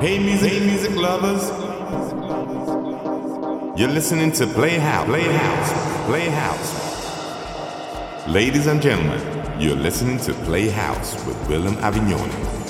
Hey music, hey music lovers. You're listening to Playhouse, Playhouse, Playhouse. Ladies and gentlemen, you're listening to Playhouse with Willem Avignon.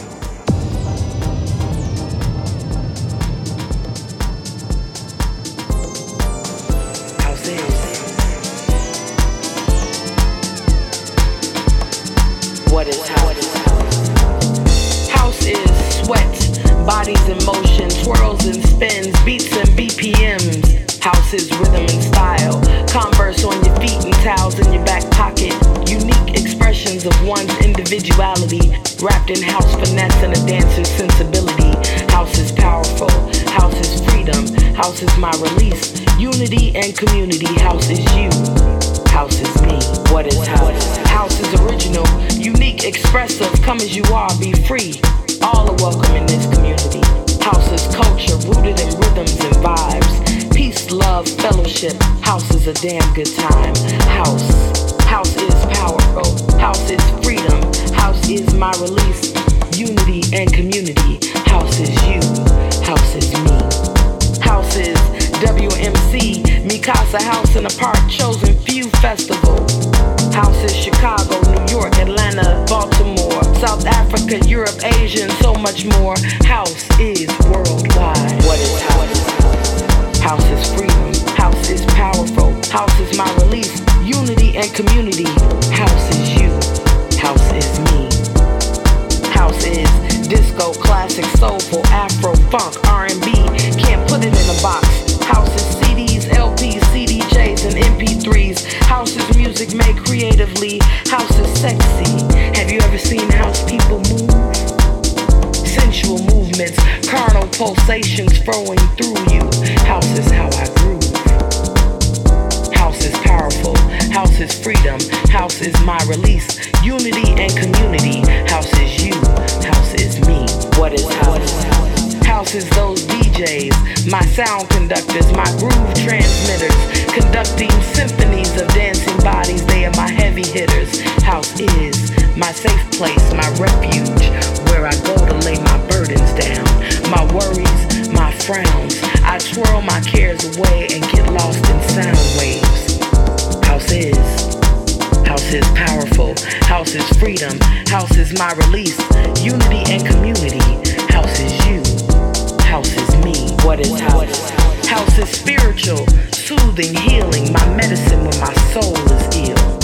Damn good time. Pulsations flowing through you. House is how I groove. House is powerful. House is freedom. House is my release. Unity and community. House is you. House is me. What is house? House is those DJs, my sound conductors, my groove transmitters, conducting symphonies of dancing bodies. They are my heavy hitters. House is my safe place, my refuge, where I go to lay my burdens down, my worries, my frowns. I twirl my cares away and get lost in sound waves. House is. House is powerful. House is freedom. House is my release. Unity and community. House is you. House is me. What is house? House is spiritual, soothing, healing, my medicine when my soul is ill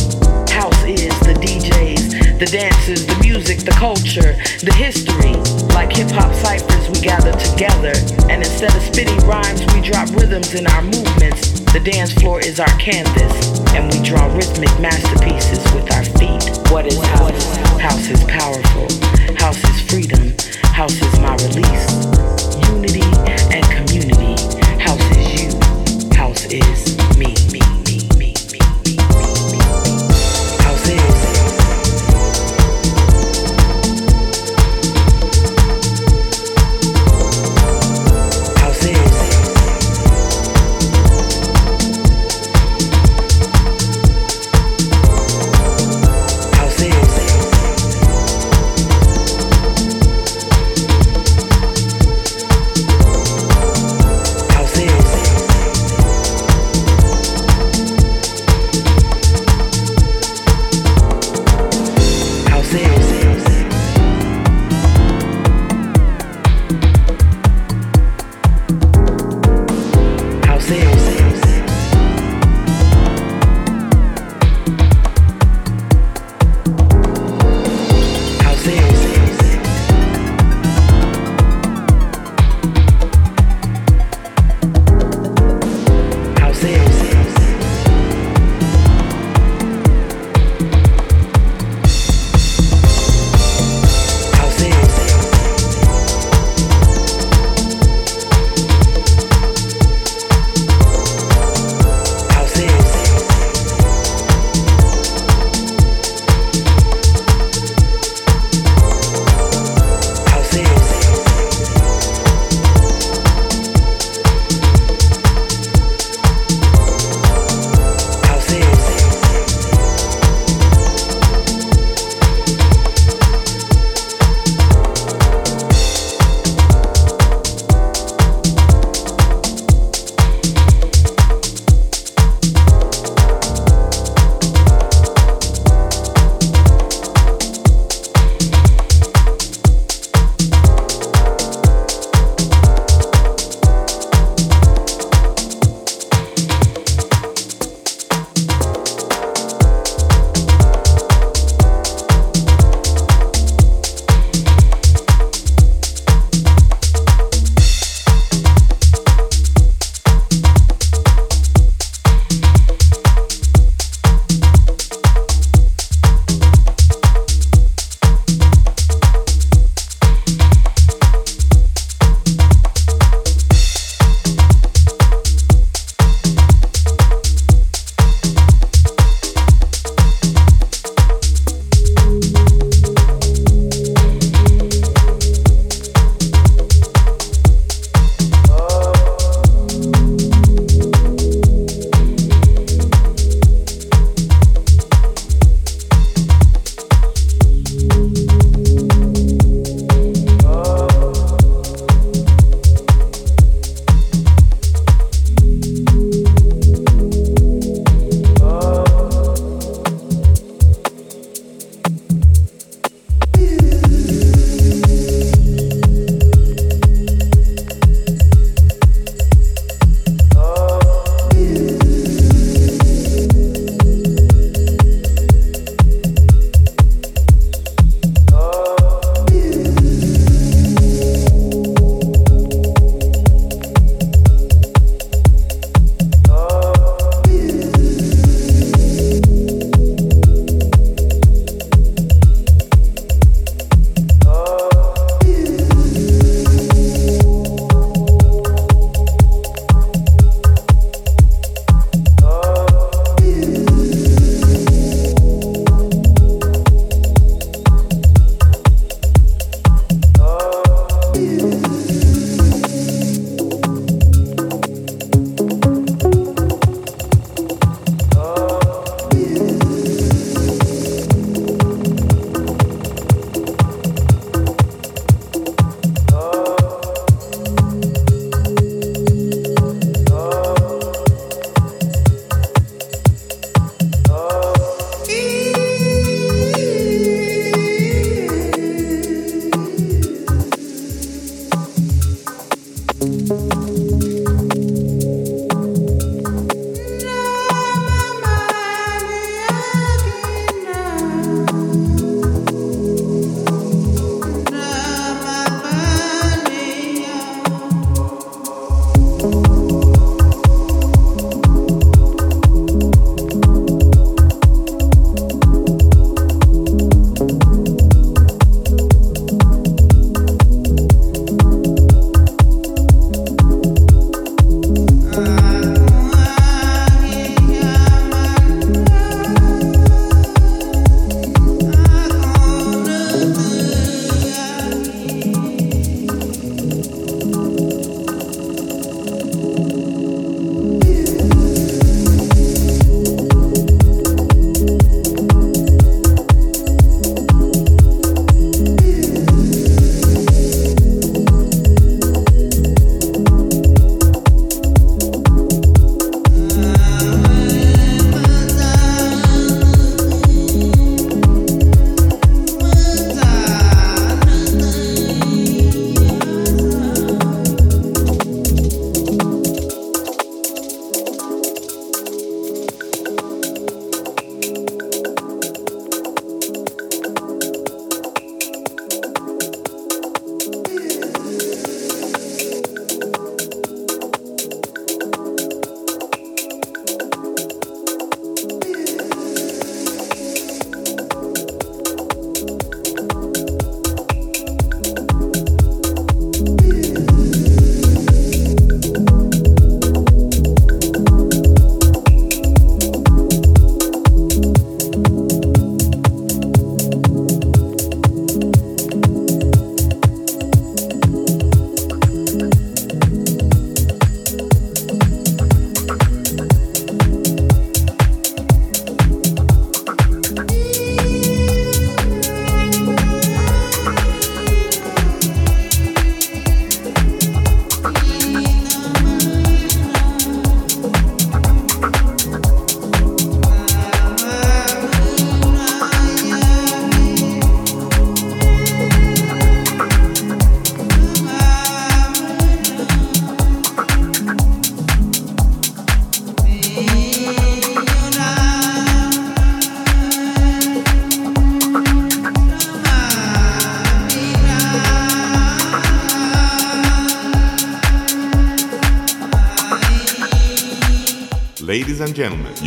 house is the DJs, the dances, the music, the culture, the history. Like hip hop ciphers, we gather together. And instead of spitting rhymes, we drop rhythms in our movements. The dance floor is our canvas, and we draw rhythmic masterpieces with our feet. What is house? House is powerful. House is freedom. House is my release. Unity and community. House is you. House is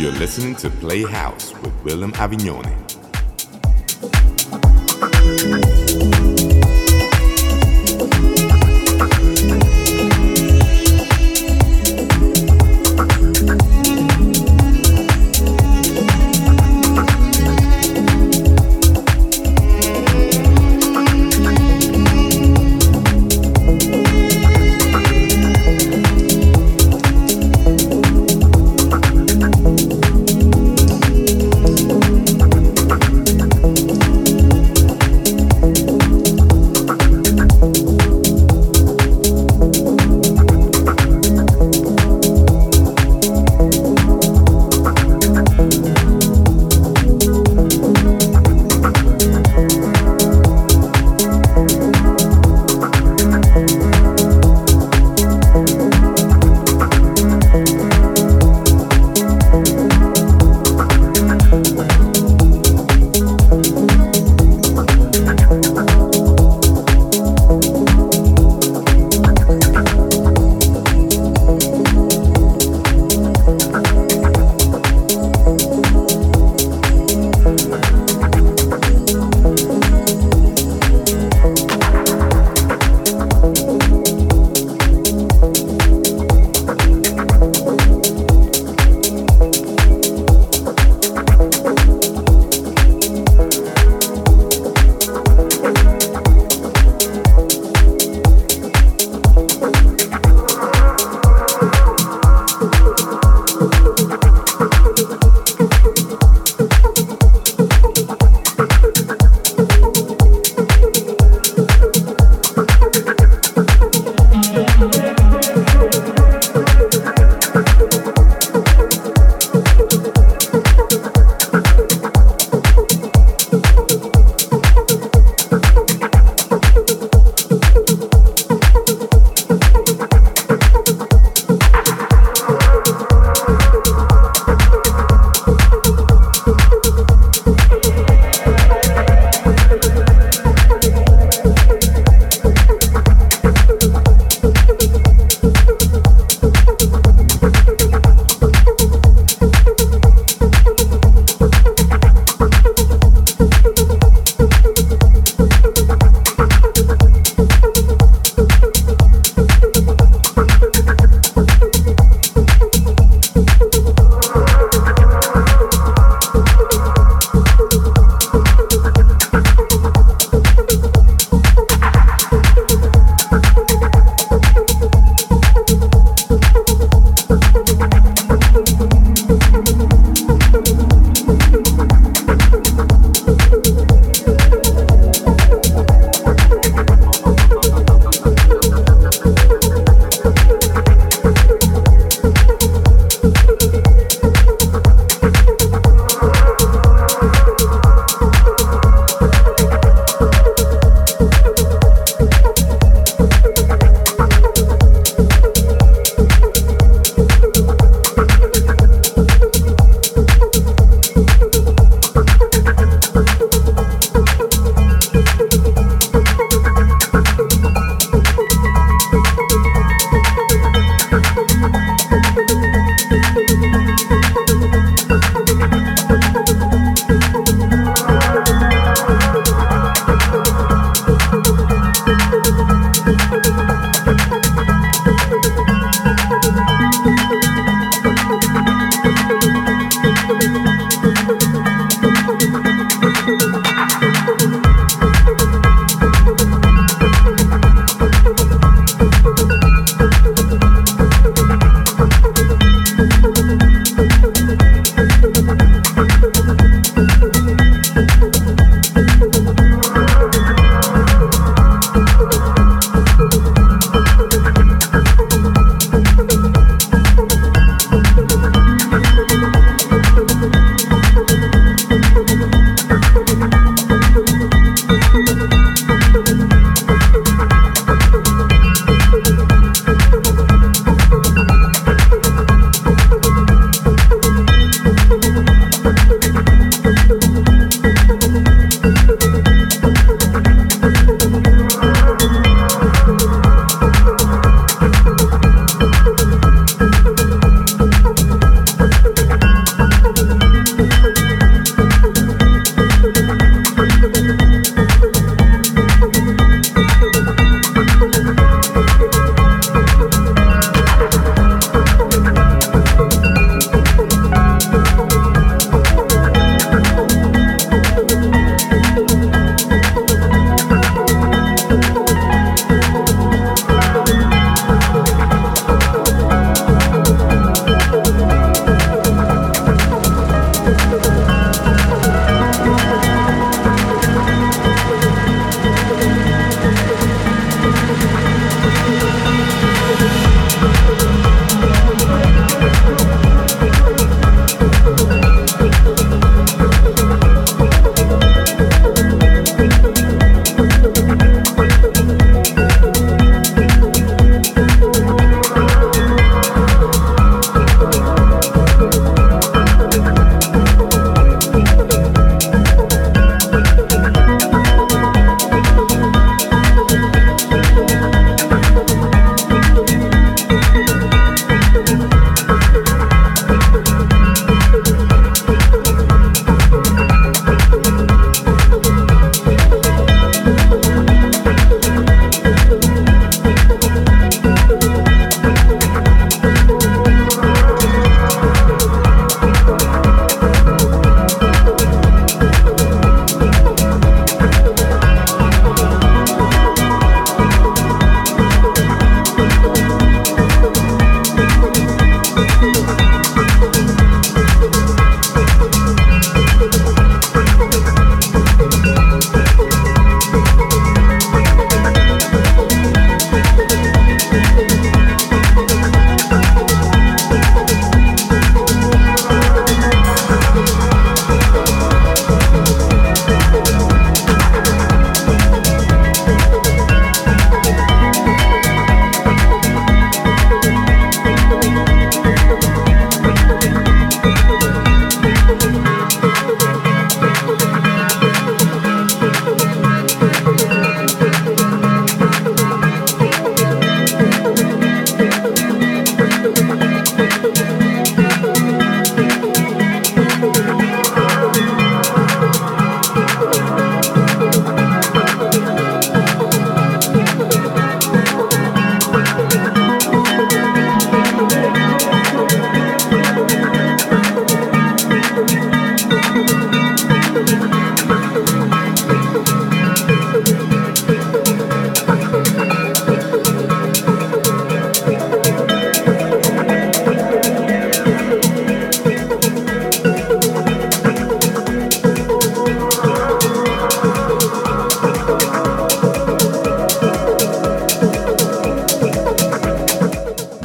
you're listening to Playhouse with Willem Avignone.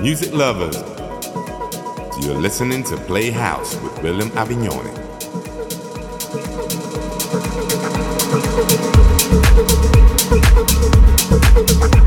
Music lovers, you're listening to Playhouse with William Avignone. Thank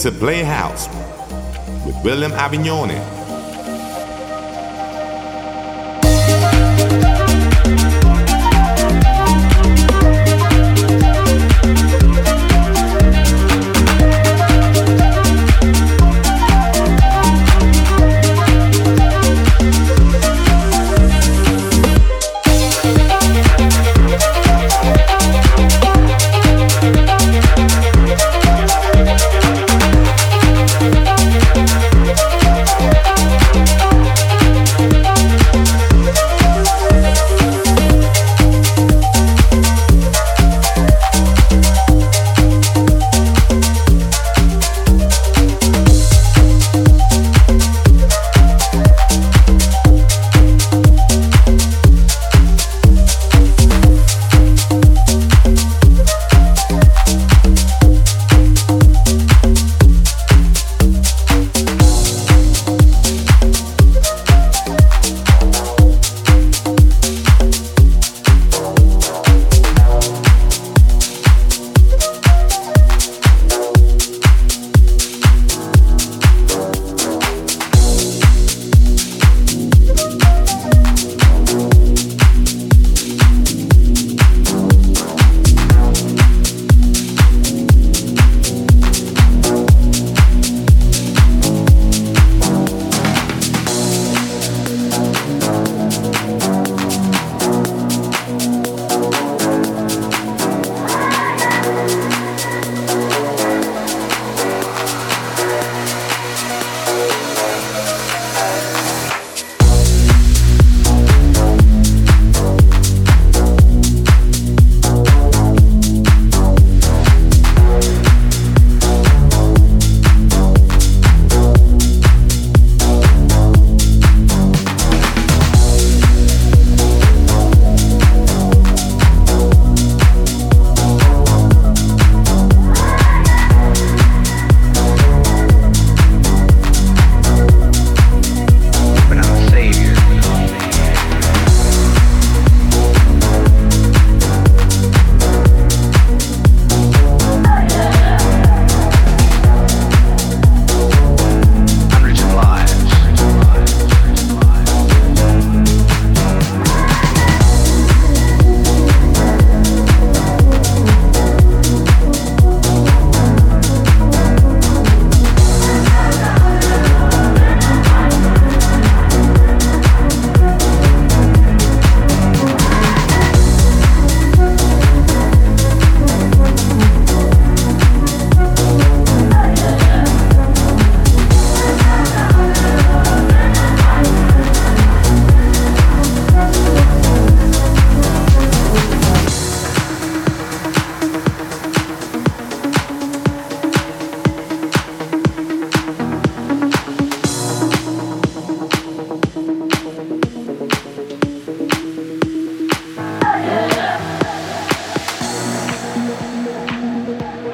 to Playhouse with William Avignone.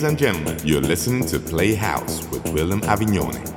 Ladies and gentlemen, you're listening to Playhouse with Willem Avignone.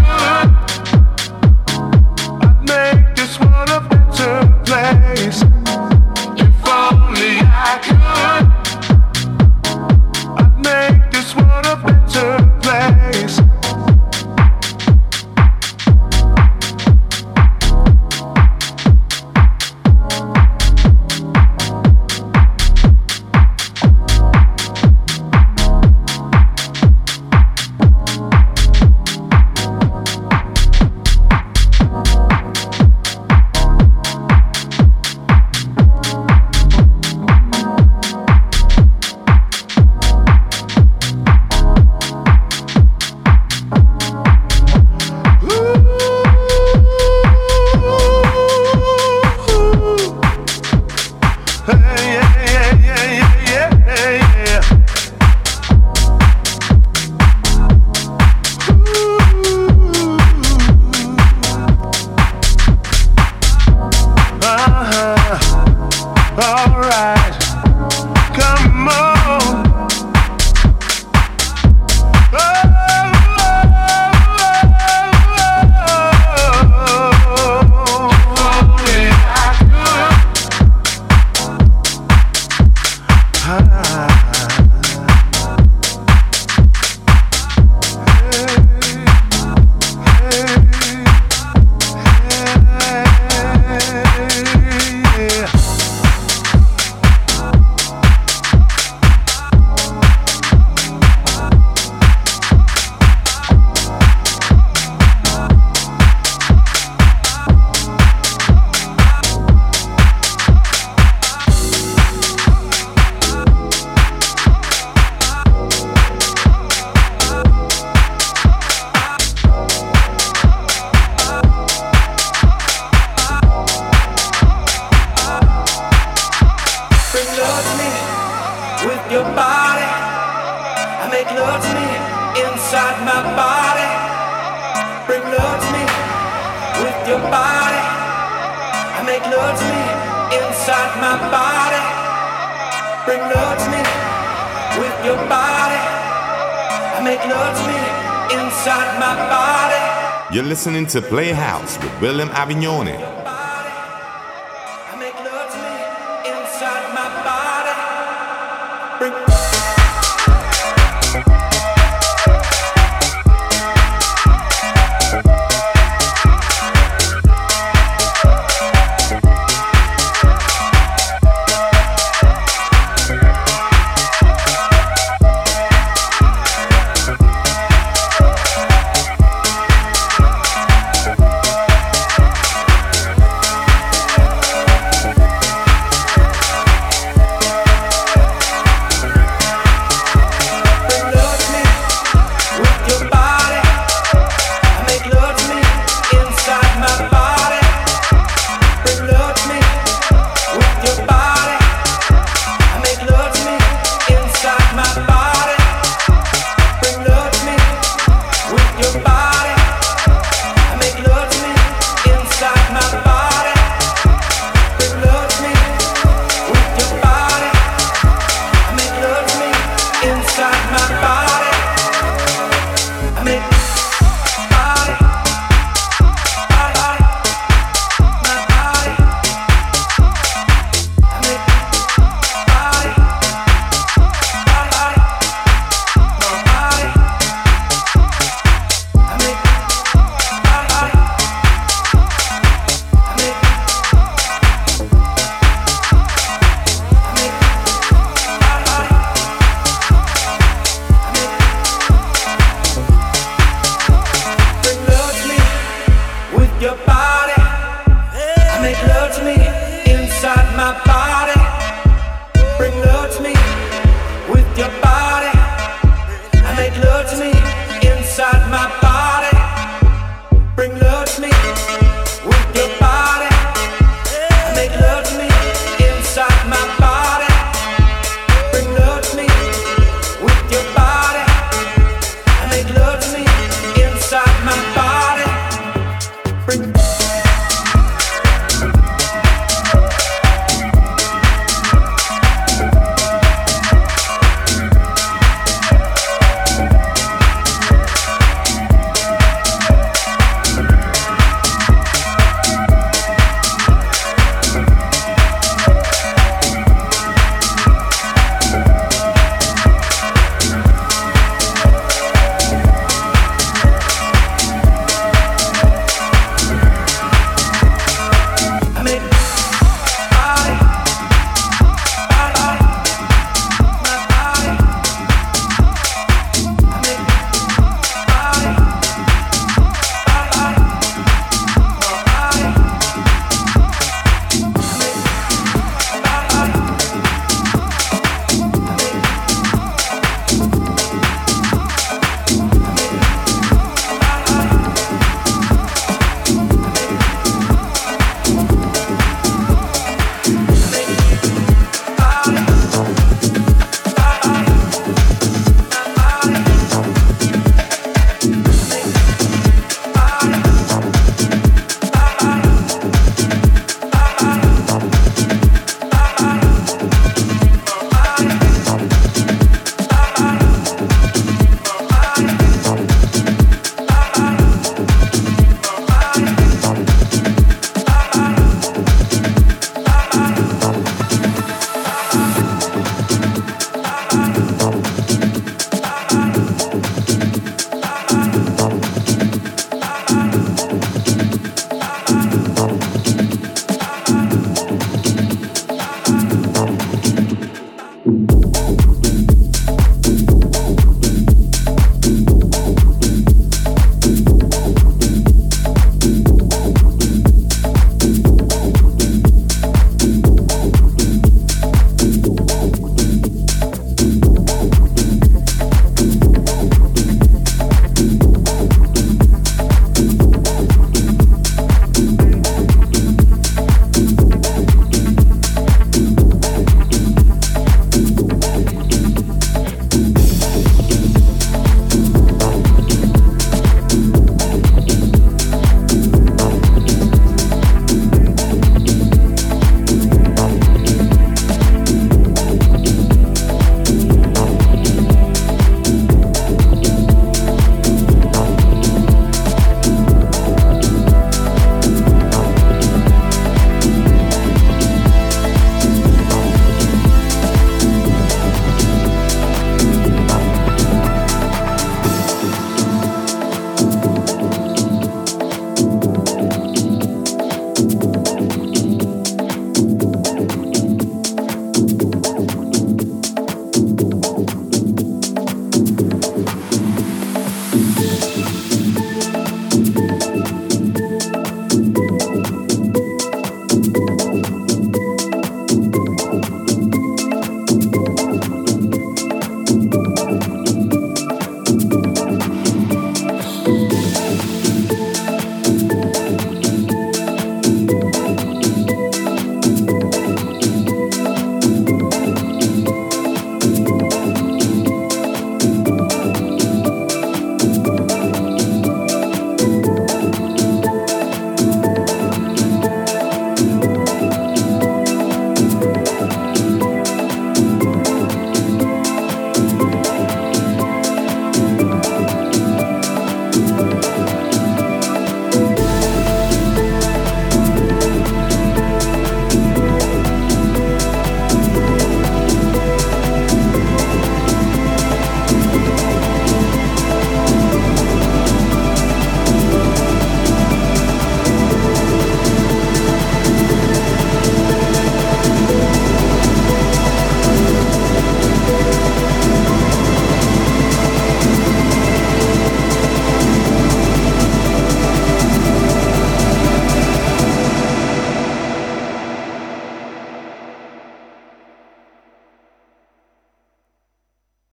You're listening to Playhouse with William Avignone.